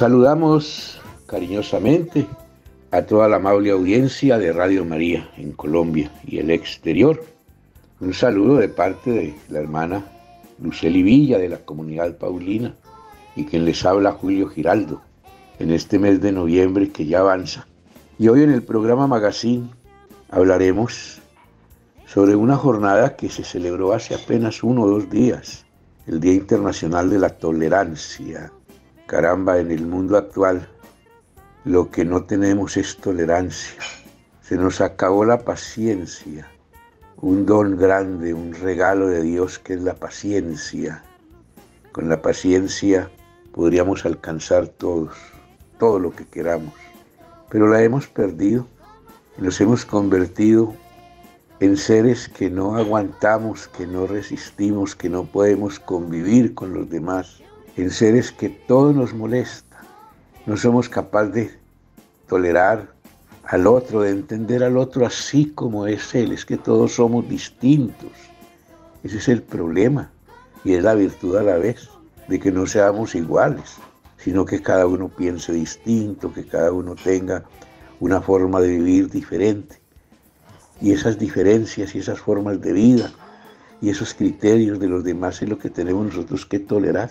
Saludamos cariñosamente a toda la amable audiencia de Radio María en Colombia y el exterior. Un saludo de parte de la hermana Luceli Villa de la comunidad Paulina y quien les habla Julio Giraldo en este mes de noviembre que ya avanza. Y hoy en el programa Magazine hablaremos sobre una jornada que se celebró hace apenas uno o dos días, el Día Internacional de la Tolerancia. Caramba, en el mundo actual lo que no tenemos es tolerancia. Se nos acabó la paciencia, un don grande, un regalo de Dios que es la paciencia. Con la paciencia podríamos alcanzar todos, todo lo que queramos, pero la hemos perdido nos hemos convertido en seres que no aguantamos, que no resistimos, que no podemos convivir con los demás, en seres que todo nos molesta. No somos capaces de tolerar al otro, de entender al otro así como es él. Es que todos somos distintos. Ese es el problema y es la virtud a la vez, de que no seamos iguales, sino que cada uno piense distinto, que cada uno tenga una forma de vivir diferente. Y esas diferencias y esas formas de vida y esos criterios de los demás es lo que tenemos nosotros que tolerar.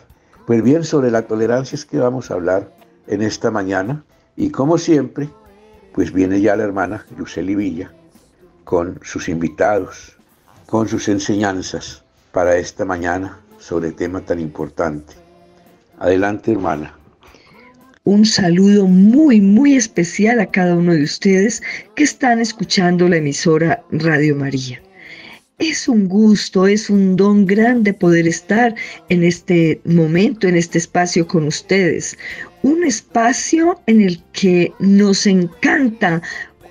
Pues bien, sobre la tolerancia es que vamos a hablar en esta mañana y como siempre, pues viene ya la hermana Luceli Villa con sus invitados, con sus enseñanzas para esta mañana sobre tema tan importante. Adelante, hermana. Un saludo muy, muy especial a cada uno de ustedes que están escuchando la emisora Radio María. Es un gusto, es un don grande poder estar en este momento, en este espacio con ustedes. Un espacio en el que nos encanta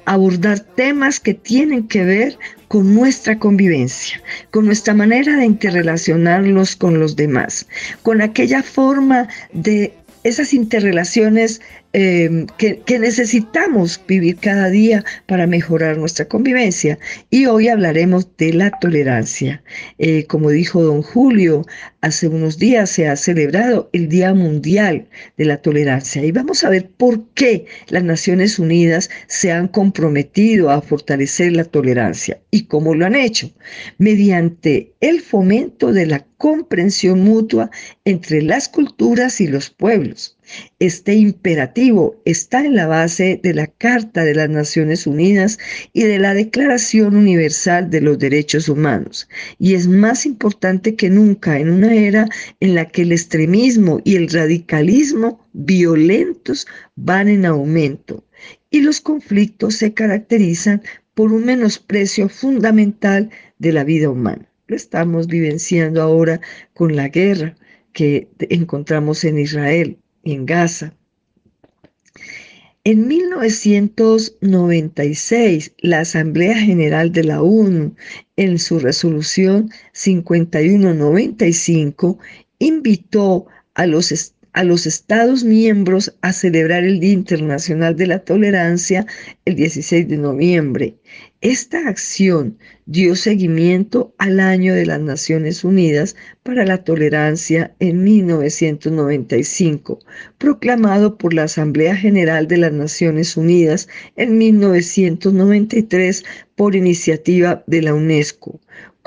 abordar temas que tienen que ver con nuestra convivencia, con nuestra manera de interrelacionarlos con los demás, con aquella forma de esas interrelaciones que, que, necesitamos vivir cada día para mejorar nuestra convivencia. Y hoy hablaremos de la tolerancia. Eh, como dijo don Julio, hace unos días se ha celebrado el Día Mundial de la Tolerancia y vamos a ver por qué las Naciones Unidas se han comprometido a fortalecer la tolerancia y cómo lo han hecho. Mediante el fomento de la comprensión mutua entre las culturas y los pueblos este imperativo está en la base de la Carta de las Naciones Unidas y de la Declaración Universal de los Derechos Humanos, y es más importante que nunca en una era en la que el extremismo y el radicalismo violentos van en aumento y los conflictos se caracterizan por un menosprecio fundamental de la vida humana. Lo estamos vivenciando ahora con la guerra que encontramos en Israel, en Gaza. En 1996, la Asamblea General de la ONU, en su resolución 5195, invitó a los, a los Estados miembros a celebrar el Día Internacional de la Tolerancia el 16 de noviembre. Esta acción dio seguimiento al año de las Naciones Unidas para la Tolerancia en 1995, proclamado por la Asamblea General de las Naciones Unidas en 1993 por iniciativa de la UNESCO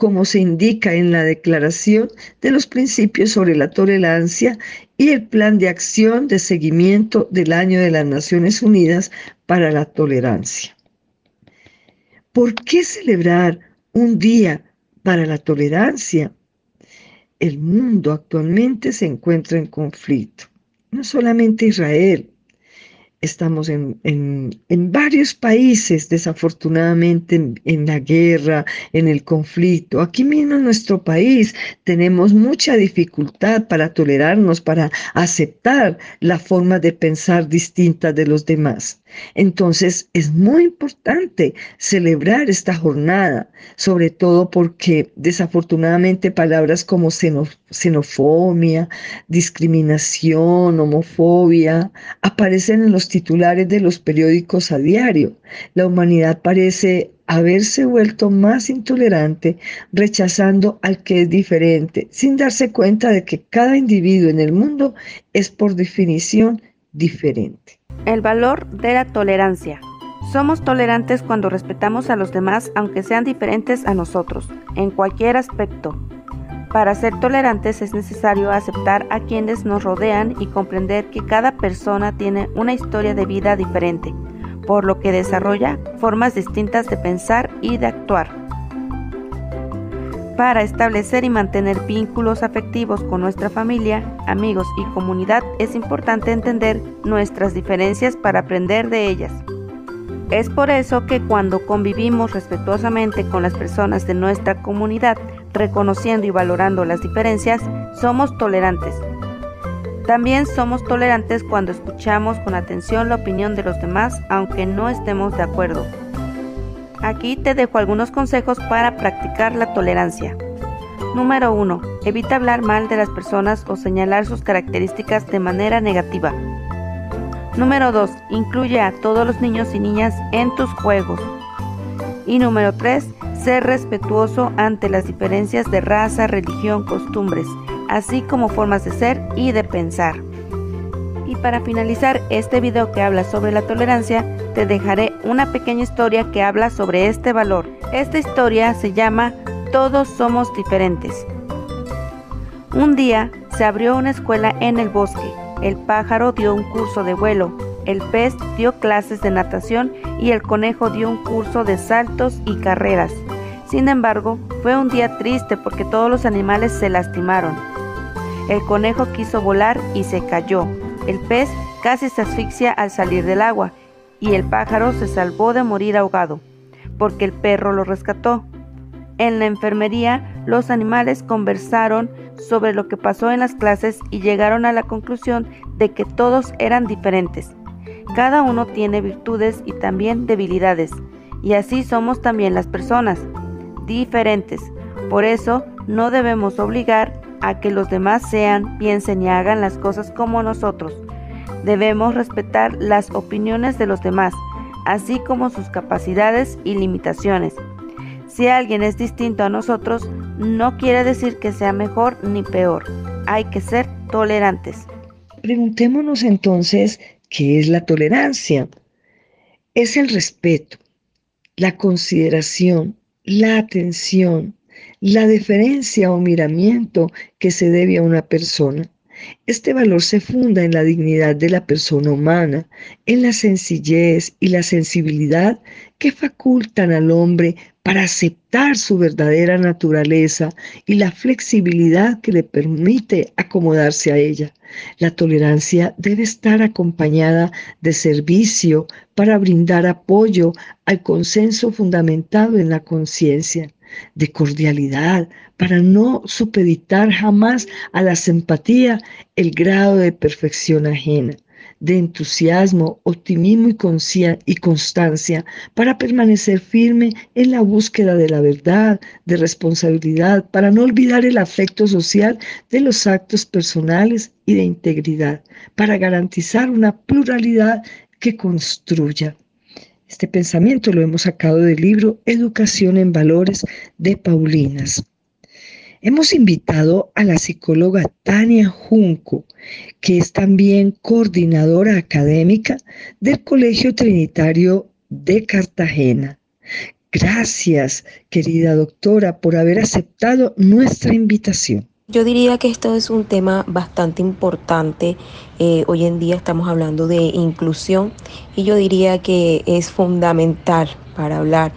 como se indica en la Declaración de los Principios sobre la Tolerancia y el Plan de Acción de Seguimiento del Año de las Naciones Unidas para la Tolerancia. ¿Por qué celebrar un día para la tolerancia? El mundo actualmente se encuentra en conflicto. No solamente Israel, Estamos en, en, varios países, desafortunadamente, en, en, la guerra, en el conflicto. Aquí mismo en nuestro país tenemos mucha dificultad para tolerarnos, para aceptar la forma de pensar distinta de los demás. Entonces es muy importante celebrar esta jornada, sobre todo porque desafortunadamente palabras como xenofobia, discriminación, homofobia aparecen en los titulares de los periódicos a diario. La humanidad parece haberse vuelto más intolerante, rechazando al que es diferente, sin darse cuenta de que cada individuo en el mundo es por definición diferente. El valor de la tolerancia. Somos tolerantes cuando respetamos a los demás aunque sean diferentes a nosotros, en cualquier aspecto. Para ser tolerantes es necesario aceptar a quienes nos rodean y comprender que cada persona tiene una historia de vida diferente, por lo que desarrolla formas distintas de pensar y de actuar. Para establecer y mantener vínculos afectivos con nuestra familia, amigos y comunidad es importante entender nuestras diferencias para aprender de ellas. Es por eso que cuando convivimos respetuosamente con las personas de nuestra comunidad, reconociendo y valorando las diferencias, somos tolerantes. También somos tolerantes cuando escuchamos con atención la opinión de los demás aunque no estemos de acuerdo. Aquí te dejo algunos consejos para practicar la tolerancia. Número 1. Evita hablar mal de las personas o señalar sus características de manera negativa. Número 2. Incluye a todos los niños y niñas en tus juegos. Y número 3. Ser respetuoso ante las diferencias de raza, religión, costumbres, así como formas de ser y de pensar. Y para finalizar este video que habla sobre la tolerancia, te dejaré una pequeña historia que habla sobre este valor. Esta historia se llama Todos somos diferentes. Un día se abrió una escuela en el bosque. El pájaro dio un curso de vuelo, el pez dio clases de natación y el conejo dio un curso de saltos y carreras. Sin embargo, fue un día triste porque todos los animales se lastimaron. El conejo quiso volar y se cayó. El pez casi se asfixia al salir del agua y el pájaro se salvó de morir ahogado, porque el perro lo rescató. En la enfermería, los animales conversaron sobre lo que pasó en las clases y llegaron a la conclusión de que todos eran diferentes. Cada uno tiene virtudes y también debilidades, y así somos también las personas, diferentes. Por eso no debemos obligar a que los demás sean, piensen y hagan las cosas como nosotros. Debemos respetar las opiniones de los demás, así como sus capacidades y limitaciones. Si alguien es distinto a nosotros, no quiere decir que sea mejor ni peor. Hay que ser tolerantes. Preguntémonos entonces, ¿qué es la tolerancia? Es el respeto, la consideración, la atención, la deferencia o miramiento que se debe a una persona. Este valor se funda en la dignidad de la persona humana, en la sencillez y la sensibilidad que facultan al hombre para aceptar su verdadera naturaleza y la flexibilidad que le permite acomodarse a ella. La tolerancia debe estar acompañada de servicio para brindar apoyo al consenso fundamentado en la conciencia de cordialidad, para no supeditar jamás a la simpatía el grado de perfección ajena, de entusiasmo, optimismo y, constancia, para permanecer firme en la búsqueda de la verdad, de responsabilidad, para no olvidar el afecto social de los actos personales y de integridad, para garantizar una pluralidad que construya. Este pensamiento lo hemos sacado del libro Educación en Valores de Paulinas. Hemos invitado a la psicóloga Tania Junco, que es también coordinadora académica del Colegio Trinitario de Cartagena. Gracias, querida doctora, por haber aceptado nuestra invitación. Yo diría que esto es un tema bastante importante. Eh, hoy en día estamos hablando de inclusión y yo diría que es fundamental para hablar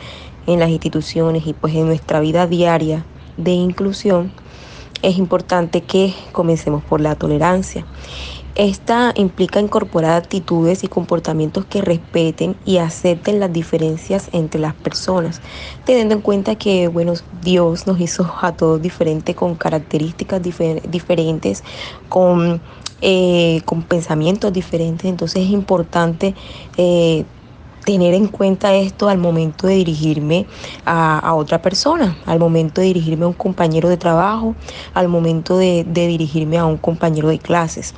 en las instituciones y pues en nuestra vida diaria de inclusión. Es importante que comencemos por la tolerancia. Esta implica incorporar actitudes y comportamientos que respeten y acepten las diferencias entre las personas, teniendo en cuenta que, bueno, Dios nos hizo a todos diferentes, con características diferentes, con, eh, con pensamientos diferentes, entonces es importante eh, tener en cuenta esto al momento de dirigirme a, otra persona, al momento de dirigirme a un compañero de trabajo, al momento de, dirigirme a un compañero de clases.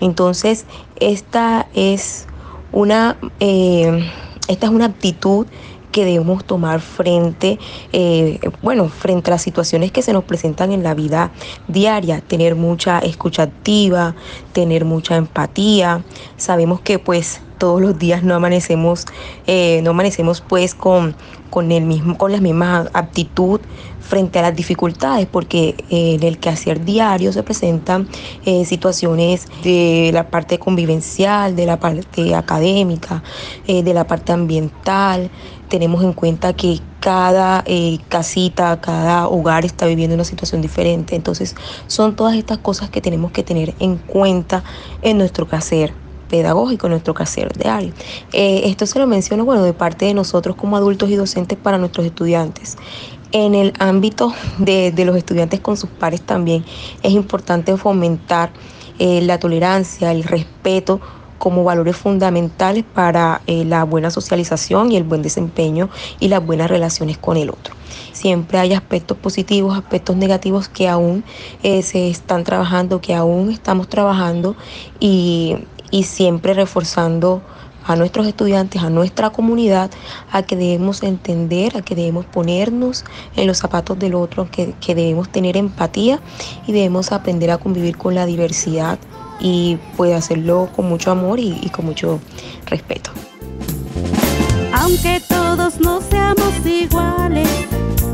Entonces, esta es una, eh, esta es una actitud que debemos tomar frente, eh, bueno, frente a las situaciones que se nos presentan en la vida diaria, tener mucha escucha activa, tener mucha empatía. Sabemos que pues todos los días no amanecemos, eh, no amanecemos pues con, con, el mismo, con la misma aptitud frente a las dificultades, porque eh, en el quehacer diario se presentan eh, situaciones de la parte convivencial, de la parte académica, de la parte ambiental. Tenemos en cuenta que cada casita, cada hogar está viviendo una situación diferente. Entonces, son todas estas cosas que tenemos que tener en cuenta en nuestro quehacer pedagógico, nuestro quehacer diario. Eh, esto se lo menciono, bueno, de parte de nosotros como adultos y docentes para nuestros estudiantes. En el ámbito de, los estudiantes con sus pares también es importante fomentar eh, la tolerancia, el respeto como valores fundamentales para eh, la buena socialización y el buen desempeño y las buenas relaciones con el otro. Siempre hay aspectos positivos, aspectos negativos que aún se están trabajando, que aún estamos trabajando y, y siempre reforzando a nuestros estudiantes, a nuestra comunidad, a que debemos entender, a que debemos ponernos en los zapatos del otro, que, debemos tener empatía y debemos aprender a convivir con la diversidad y puede hacerlo con mucho amor y, y con mucho respeto. Aunque todos no seamos iguales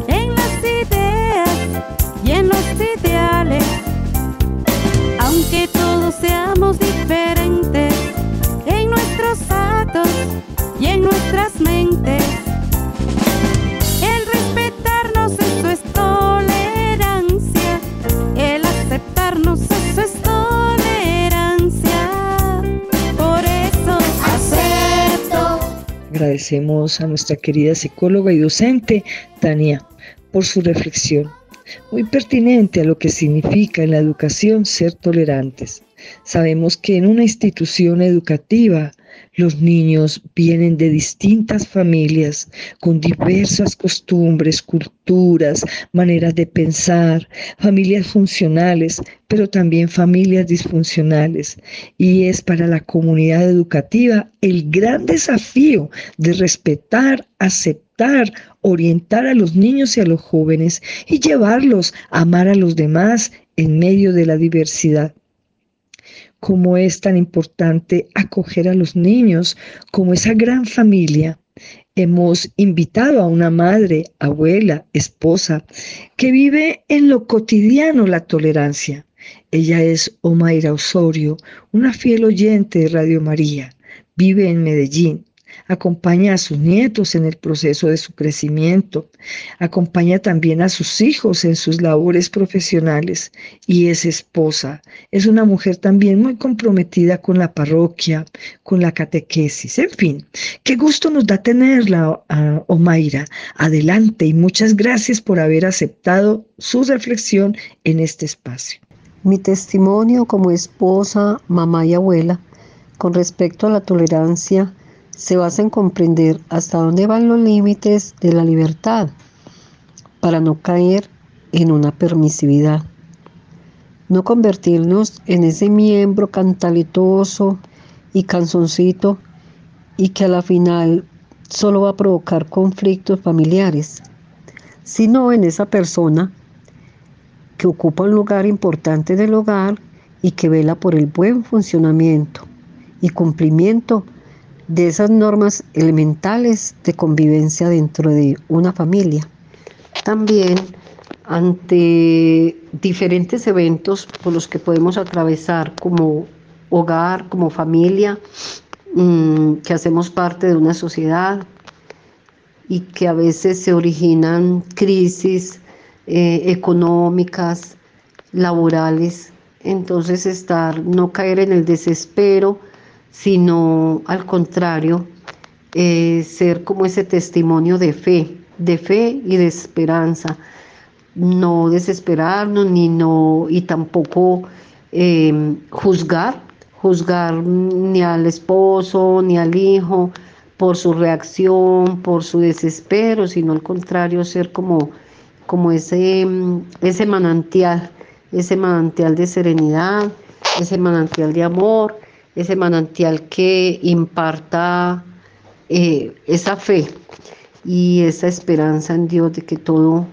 en las ideas y en los ideales, aunque todos seamos diferentes y en nuestras mentes. El respetarnos, eso es tolerancia. El aceptarnos, eso es tolerancia. Por eso acepto. Agradecemos a nuestra querida psicóloga y docente, Tania, por su reflexión muy pertinente a lo que significa en la educación ser tolerantes. Sabemos que en una institución educativa los niños vienen de distintas familias con diversas costumbres, culturas, maneras de pensar, familias funcionales, pero también familias disfuncionales. Y es para la comunidad educativa el gran desafío de respetar, aceptar, orientar a los niños y a los jóvenes y llevarlos a amar a los demás en medio de la diversidad cómo es tan importante acoger a los niños como esa gran familia. Hemos invitado a una madre, abuela, esposa, que vive en lo cotidiano la tolerancia. Ella es Omaira Osorio, una fiel oyente de Radio María. Vive en Medellín acompaña a sus nietos en el proceso de su crecimiento, acompaña también a sus hijos en sus labores profesionales y es esposa. Es una mujer también muy comprometida con la parroquia, con la catequesis, en fin. Qué gusto nos da tenerla, uh, Omaira. Adelante y muchas gracias por haber aceptado su reflexión en este espacio. Mi testimonio como esposa, mamá y abuela con respecto a la tolerancia se basa en comprender hasta dónde van los límites de la libertad para no caer en una permisividad. No convertirnos en ese miembro cantaletoso y canzoncito y que a la final solo va a provocar conflictos familiares, sino en esa persona que ocupa un lugar importante del hogar y que vela por el buen funcionamiento y cumplimiento de esas normas elementales de convivencia dentro de una familia. También ante diferentes eventos por los que podemos atravesar como hogar, como familia, mm, que hacemos parte de una sociedad y que a veces se originan crisis eh, económicas, laborales, Entonces estar, no caer en el desespero, sino al contrario, eh, ser como ese testimonio de fe, de fe y de esperanza. No desesperarnos ni no, y tampoco em, juzgar, juzgar ni al esposo ni al hijo por su reacción, por su desespero, sino al contrario, ser como, como ese, ese manantial, ese manantial de serenidad, ese manantial de amor, ese manantial que imparta eh, esa fe y esa esperanza en Dios de que todo,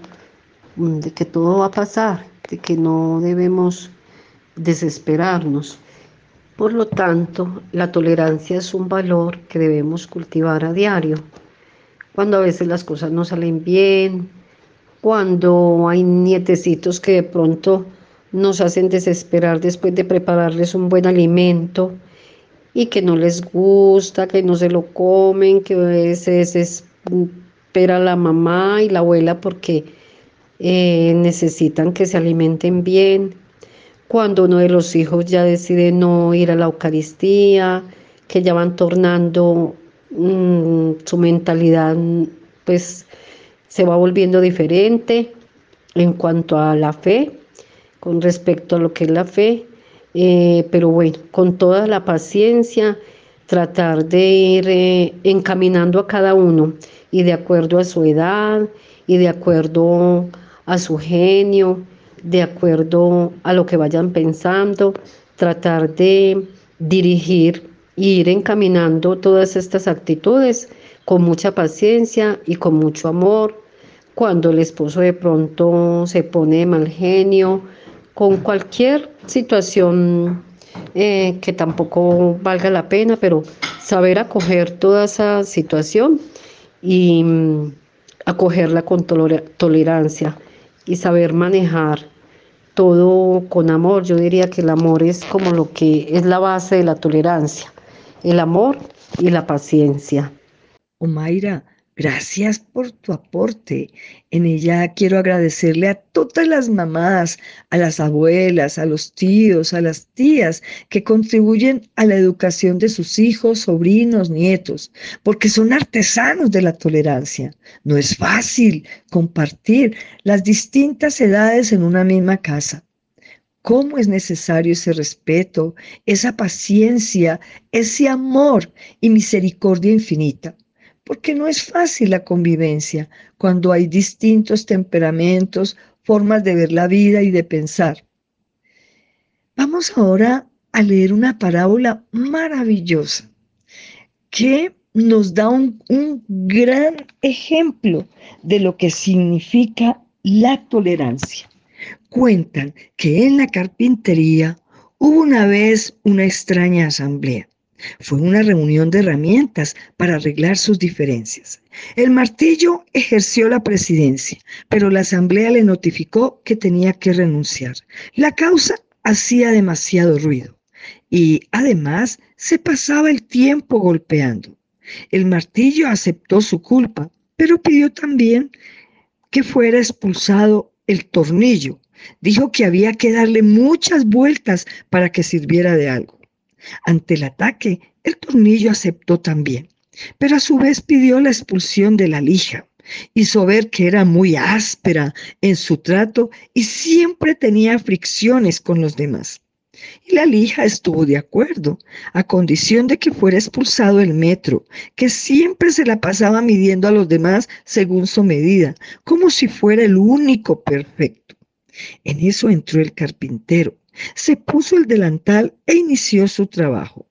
de que todo va a pasar, de que no debemos desesperarnos. Por lo tanto, la tolerancia es un valor que debemos cultivar a diario. Cuando a veces las cosas no salen bien, cuando hay nietecitos que de pronto nos hacen desesperar después de prepararles un buen alimento y que no les gusta, que no se lo comen, que se desespera la mamá y la abuela porque eh, necesitan que se alimenten bien. Cuando uno de los hijos ya decide no ir a la Eucaristía, que ya van tornando mm, su mentalidad, pues se va volviendo diferente en cuanto a la fe, con respecto a lo que es la fe, eh, pero bueno, con toda la paciencia, tratar de ir eh, encaminando a cada uno y de acuerdo a su edad y de acuerdo a su genio de acuerdo a lo que vayan pensando, tratar de dirigir e ir encaminando todas estas actitudes con mucha paciencia y con mucho amor. Cuando el esposo de pronto se pone de mal genio, con cualquier situación eh, que tampoco valga la pena, pero saber acoger toda esa situación y mm, acogerla con tolerancia y saber manejar todo con amor. Yo diría que el amor es como lo que es la base de la tolerancia, el amor y la paciencia. Omaira, Gracias por tu aporte. En ella quiero agradecerle a todas las mamás, a las abuelas, a los tíos, a las tías que contribuyen a la educación de sus hijos, sobrinos, nietos, porque son artesanos de la tolerancia. No es fácil compartir las distintas edades en una misma casa. ¿Cómo es necesario ese respeto, esa paciencia, ese amor y misericordia infinita? Porque no es fácil la convivencia cuando hay distintos temperamentos, formas de ver la vida y de pensar. Vamos ahora a leer una parábola maravillosa que nos da un, gran ejemplo de lo que significa la tolerancia. Cuentan que en la carpintería hubo una vez una extraña asamblea fue una reunión de herramientas para arreglar sus diferencias. El martillo ejerció la presidencia, pero la asamblea le notificó que tenía que renunciar. La causa hacía demasiado ruido y además se pasaba el tiempo golpeando. El martillo aceptó su culpa, pero pidió también que fuera expulsado el tornillo. Dijo que había que darle muchas vueltas para que sirviera de algo. Ante el ataque, el tornillo aceptó también, pero a su vez pidió la expulsión de la lija. Hizo ver que era muy áspera en su trato y siempre tenía fricciones con los demás. Y la lija estuvo de acuerdo, a condición de que fuera expulsado el metro, que siempre se la pasaba midiendo a los demás según su medida, como si fuera el único perfecto. En eso entró el carpintero, se puso el delantal e inició su trabajo.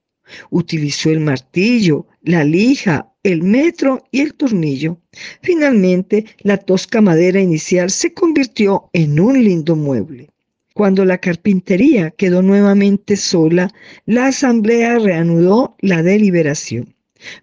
Utilizó el martillo, la lija, el metro y el tornillo. Finalmente, la tosca madera inicial se convirtió en un lindo mueble. Cuando la carpintería quedó nuevamente sola, la asamblea reanudó la deliberación.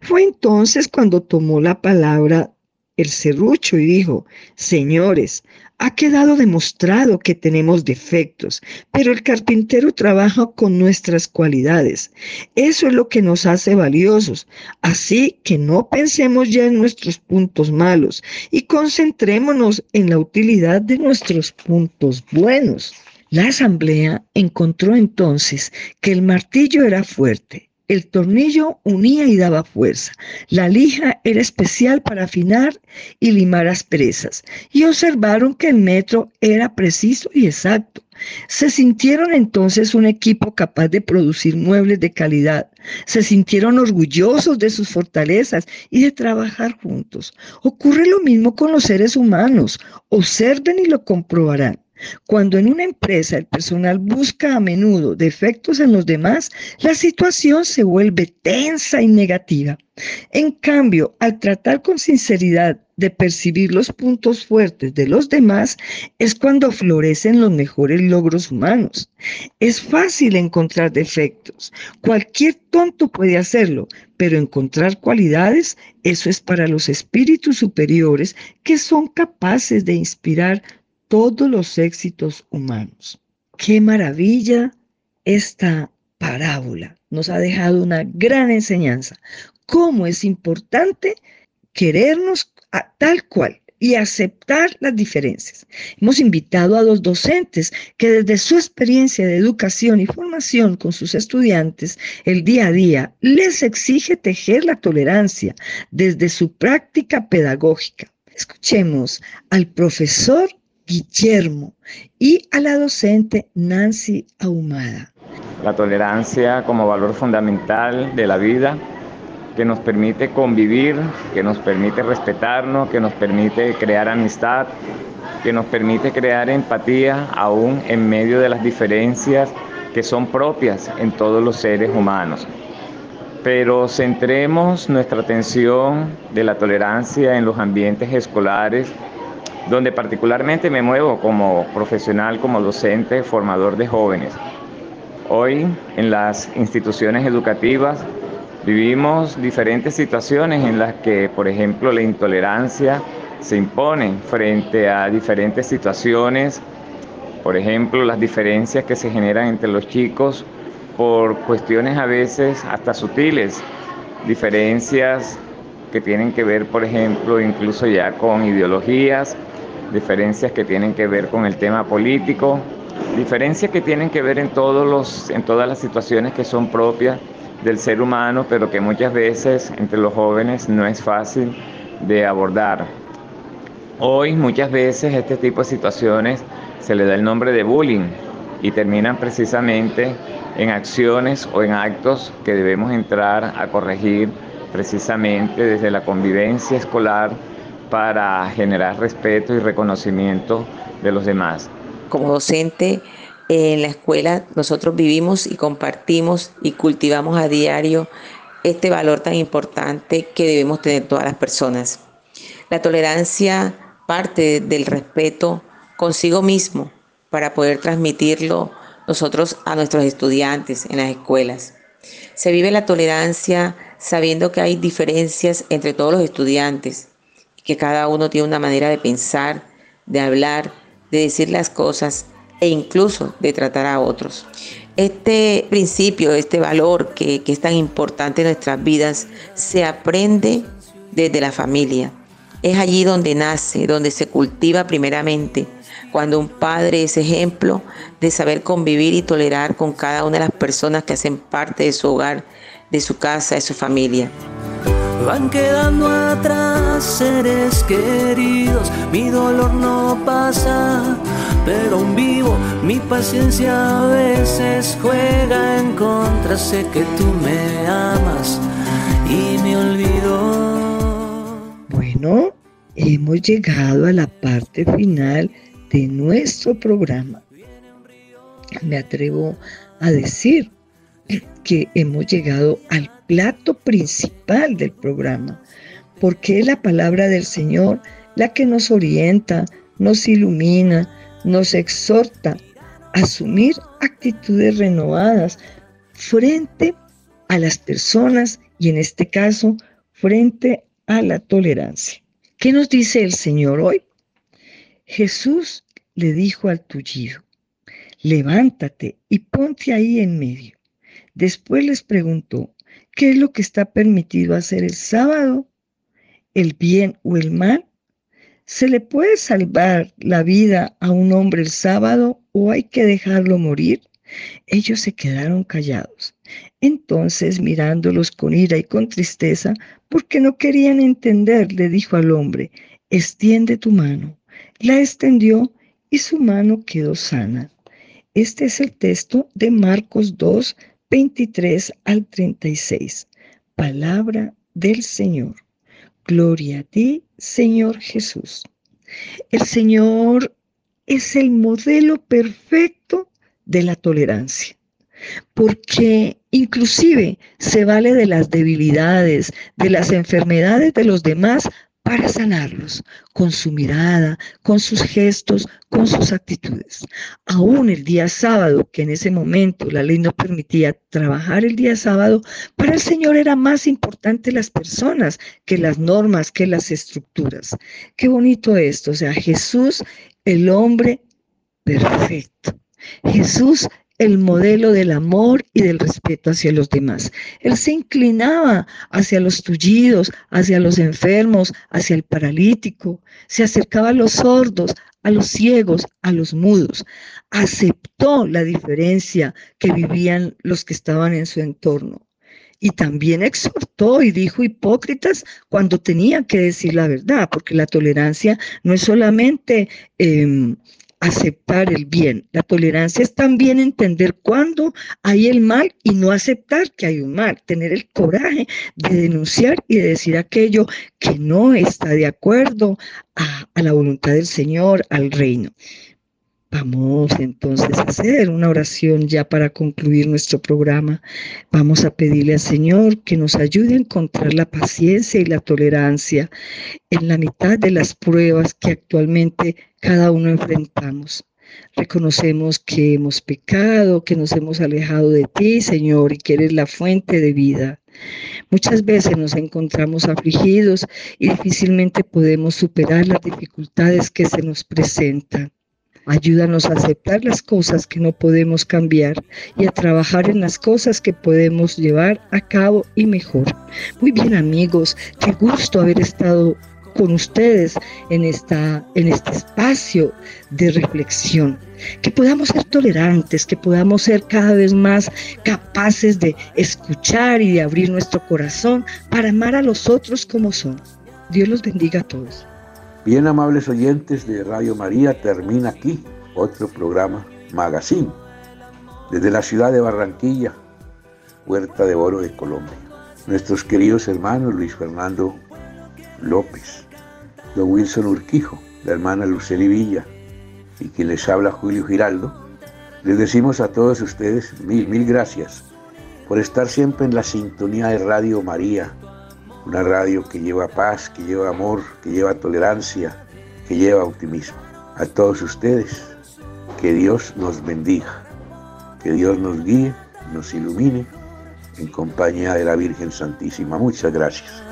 Fue entonces cuando tomó la palabra el serrucho y dijo, señores, ha quedado demostrado que tenemos defectos, pero el carpintero trabaja con nuestras cualidades. Eso es lo que nos hace valiosos. Así que no pensemos ya en nuestros puntos malos y concentrémonos en la utilidad de nuestros puntos buenos. La asamblea encontró entonces que el martillo era fuerte, el tornillo unía y daba fuerza, la lija era especial para afinar y limar asperezas, y observaron que el metro era preciso y exacto. Se sintieron entonces un equipo capaz de producir muebles de calidad. Se sintieron orgullosos de sus fortalezas y de trabajar juntos. Ocurre lo mismo con los seres humanos. Observen y lo comprobarán. Cuando en una empresa el personal busca a menudo defectos en los demás, la situación se vuelve tensa y negativa. En cambio, al tratar con sinceridad de percibir los puntos fuertes de los demás, es cuando florecen los mejores logros humanos. Es fácil encontrar defectos. Cualquier tonto puede hacerlo, pero encontrar cualidades, eso es para los espíritus superiores que son capaces de inspirar todos los éxitos humanos. Qué maravilla esta parábola. Nos ha dejado una gran enseñanza. Cómo es importante querernos a tal cual y aceptar las diferencias. Hemos invitado a los docentes que desde su experiencia de educación y formación con sus estudiantes, el día a día les exige tejer la tolerancia desde su práctica pedagógica. Escuchemos al profesor Guillermo y a la docente Nancy Ahumada. La tolerancia como valor fundamental de la vida que nos permite convivir, que nos permite respetarnos, que nos permite crear amistad, que nos permite crear empatía aún en medio de las diferencias que son propias en todos los seres humanos. Pero centremos nuestra atención de la tolerancia en los ambientes escolares donde particularmente me muevo como profesional, como docente, formador de jóvenes. Hoy en las instituciones educativas vivimos diferentes situaciones en las que, por ejemplo, la intolerancia se impone frente a diferentes situaciones, por ejemplo, las diferencias que se generan entre los chicos por cuestiones a veces hasta sutiles, diferencias que tienen que ver, por ejemplo, incluso ya con ideologías, diferencias que tienen que ver con el tema político, diferencias que tienen que ver en, todos los, en todas las situaciones que son propias del ser humano, pero que muchas veces entre los jóvenes no es fácil de abordar. Hoy muchas veces este tipo de situaciones se le da el nombre de bullying y terminan precisamente en acciones o en actos que debemos entrar a corregir precisamente desde la convivencia escolar para generar respeto y reconocimiento de los demás. Como docente en la escuela nosotros vivimos y compartimos y cultivamos a diario este valor tan importante que debemos tener todas las personas. La tolerancia parte del respeto consigo mismo para poder transmitirlo nosotros a nuestros estudiantes en las escuelas. Se vive la tolerancia sabiendo que hay diferencias entre todos los estudiantes, que cada uno tiene una manera de pensar, de hablar, de decir las cosas e incluso de tratar a otros. Este principio, este valor que, es tan importante en nuestras vidas, se aprende desde la familia. Es allí donde nace, donde se cultiva primeramente, cuando un padre es ejemplo de saber convivir y tolerar con cada una de las personas que hacen parte de su hogar, de su casa, de su familia. Van quedando atrás seres queridos, mi dolor no pasa, pero aún vivo, mi paciencia a veces juega en contra, sé que tú me amas y me olvido. Bueno, hemos llegado a la parte final de nuestro programa. Me atrevo a decir que hemos llegado al plato principal del programa, porque es la palabra del Señor la que nos orienta, nos ilumina, nos exhorta a asumir actitudes renovadas frente a las personas y en este caso frente a la tolerancia. ¿Qué nos dice el Señor hoy? Jesús le dijo al tullido, levántate y ponte ahí en medio. Después les preguntó, ¿qué es lo que está permitido hacer el sábado? ¿El bien o el mal? ¿Se le puede salvar la vida a un hombre el sábado o hay que dejarlo morir? Ellos se quedaron callados. Entonces, mirándolos con ira y con tristeza, porque no querían entender, le dijo al hombre, extiende tu mano. La extendió y su mano quedó sana. Este es el texto de Marcos 2, 23 al 36. Palabra del Señor. Gloria a ti, Señor Jesús. El Señor es el modelo perfecto de la tolerancia, porque inclusive se vale de las debilidades, de las enfermedades de los demás para sanarlos con su mirada, con sus gestos, con sus actitudes. Aún el día sábado, que en ese momento la ley no permitía trabajar el día sábado, para el Señor era más importante las personas que las normas, que las estructuras. Qué bonito esto, o sea, Jesús, el hombre perfecto. Jesús el modelo del amor y del respeto hacia los demás. Él se inclinaba hacia los tullidos, hacia los enfermos, hacia el paralítico, se acercaba a los sordos, a los ciegos, a los mudos. Aceptó la diferencia que vivían los que estaban en su entorno. Y también exhortó y dijo hipócritas cuando tenía que decir la verdad, porque la tolerancia no es solamente em, aceptar el bien. La tolerancia es también entender cuándo hay el mal y no aceptar que hay un mal, tener el coraje de denunciar y de decir aquello que no está de acuerdo a, la voluntad del Señor, al reino. Vamos entonces a hacer una oración ya para concluir nuestro programa. Vamos a pedirle al Señor que nos ayude a encontrar la paciencia y la tolerancia en la mitad de las pruebas que actualmente cada uno enfrentamos. Reconocemos que hemos pecado, que nos hemos alejado de ti, Señor, y que eres la fuente de vida. Muchas veces nos encontramos afligidos y difícilmente podemos superar las dificultades que se nos presentan. Ayúdanos a aceptar las cosas que no podemos cambiar y a trabajar en las cosas que podemos llevar a cabo y mejor. Muy bien amigos, qué gusto haber estado con ustedes en, esta, en este espacio de reflexión. Que podamos ser tolerantes, que podamos ser cada vez más capaces de escuchar y de abrir nuestro corazón para amar a los otros como son. Dios los bendiga a todos. Bien amables oyentes de Radio María, termina aquí otro programa Magazine desde la ciudad de Barranquilla, Huerta de Oro de Colombia. Nuestros queridos hermanos Luis Fernando López, don Wilson Urquijo, la hermana Luceli Villa y quien les habla Julio Giraldo, les decimos a todos ustedes mil, mil gracias por estar siempre en la sintonía de Radio María una radio que lleva paz, que lleva amor, que lleva tolerancia, que lleva optimismo. A todos ustedes, que Dios nos bendiga, que Dios nos guíe, nos ilumine en compañía de la Virgen Santísima. Muchas gracias.